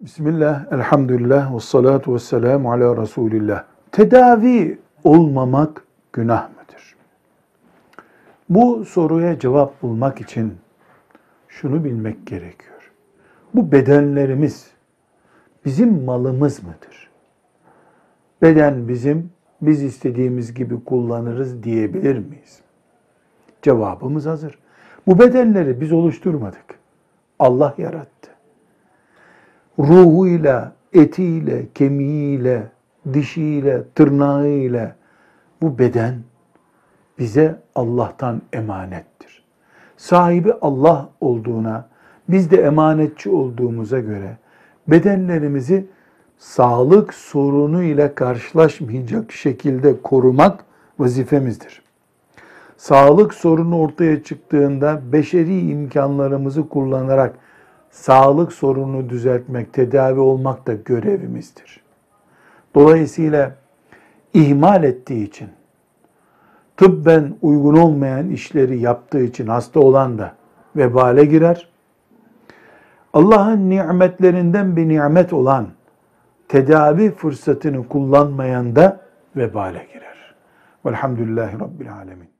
Bismillah, elhamdülillah, ve salatu ve selamu ala Resulillah. Tedavi olmamak günah mıdır? Bu soruya cevap bulmak için şunu bilmek gerekiyor. Bu bedenlerimiz bizim malımız mıdır? Beden bizim, biz istediğimiz gibi kullanırız diyebilir miyiz? Cevabımız hazır. Bu bedenleri biz oluşturmadık. Allah yarattı ruhuyla, etiyle, kemiğiyle, dişiyle, tırnağıyla bu beden bize Allah'tan emanettir. Sahibi Allah olduğuna, biz de emanetçi olduğumuza göre bedenlerimizi sağlık sorunu ile karşılaşmayacak şekilde korumak vazifemizdir. Sağlık sorunu ortaya çıktığında beşeri imkanlarımızı kullanarak sağlık sorununu düzeltmek, tedavi olmak da görevimizdir. Dolayısıyla ihmal ettiği için, tıbben uygun olmayan işleri yaptığı için hasta olan da vebale girer. Allah'ın nimetlerinden bir nimet olan tedavi fırsatını kullanmayan da vebale girer. Velhamdülillahi Rabbil Alemin.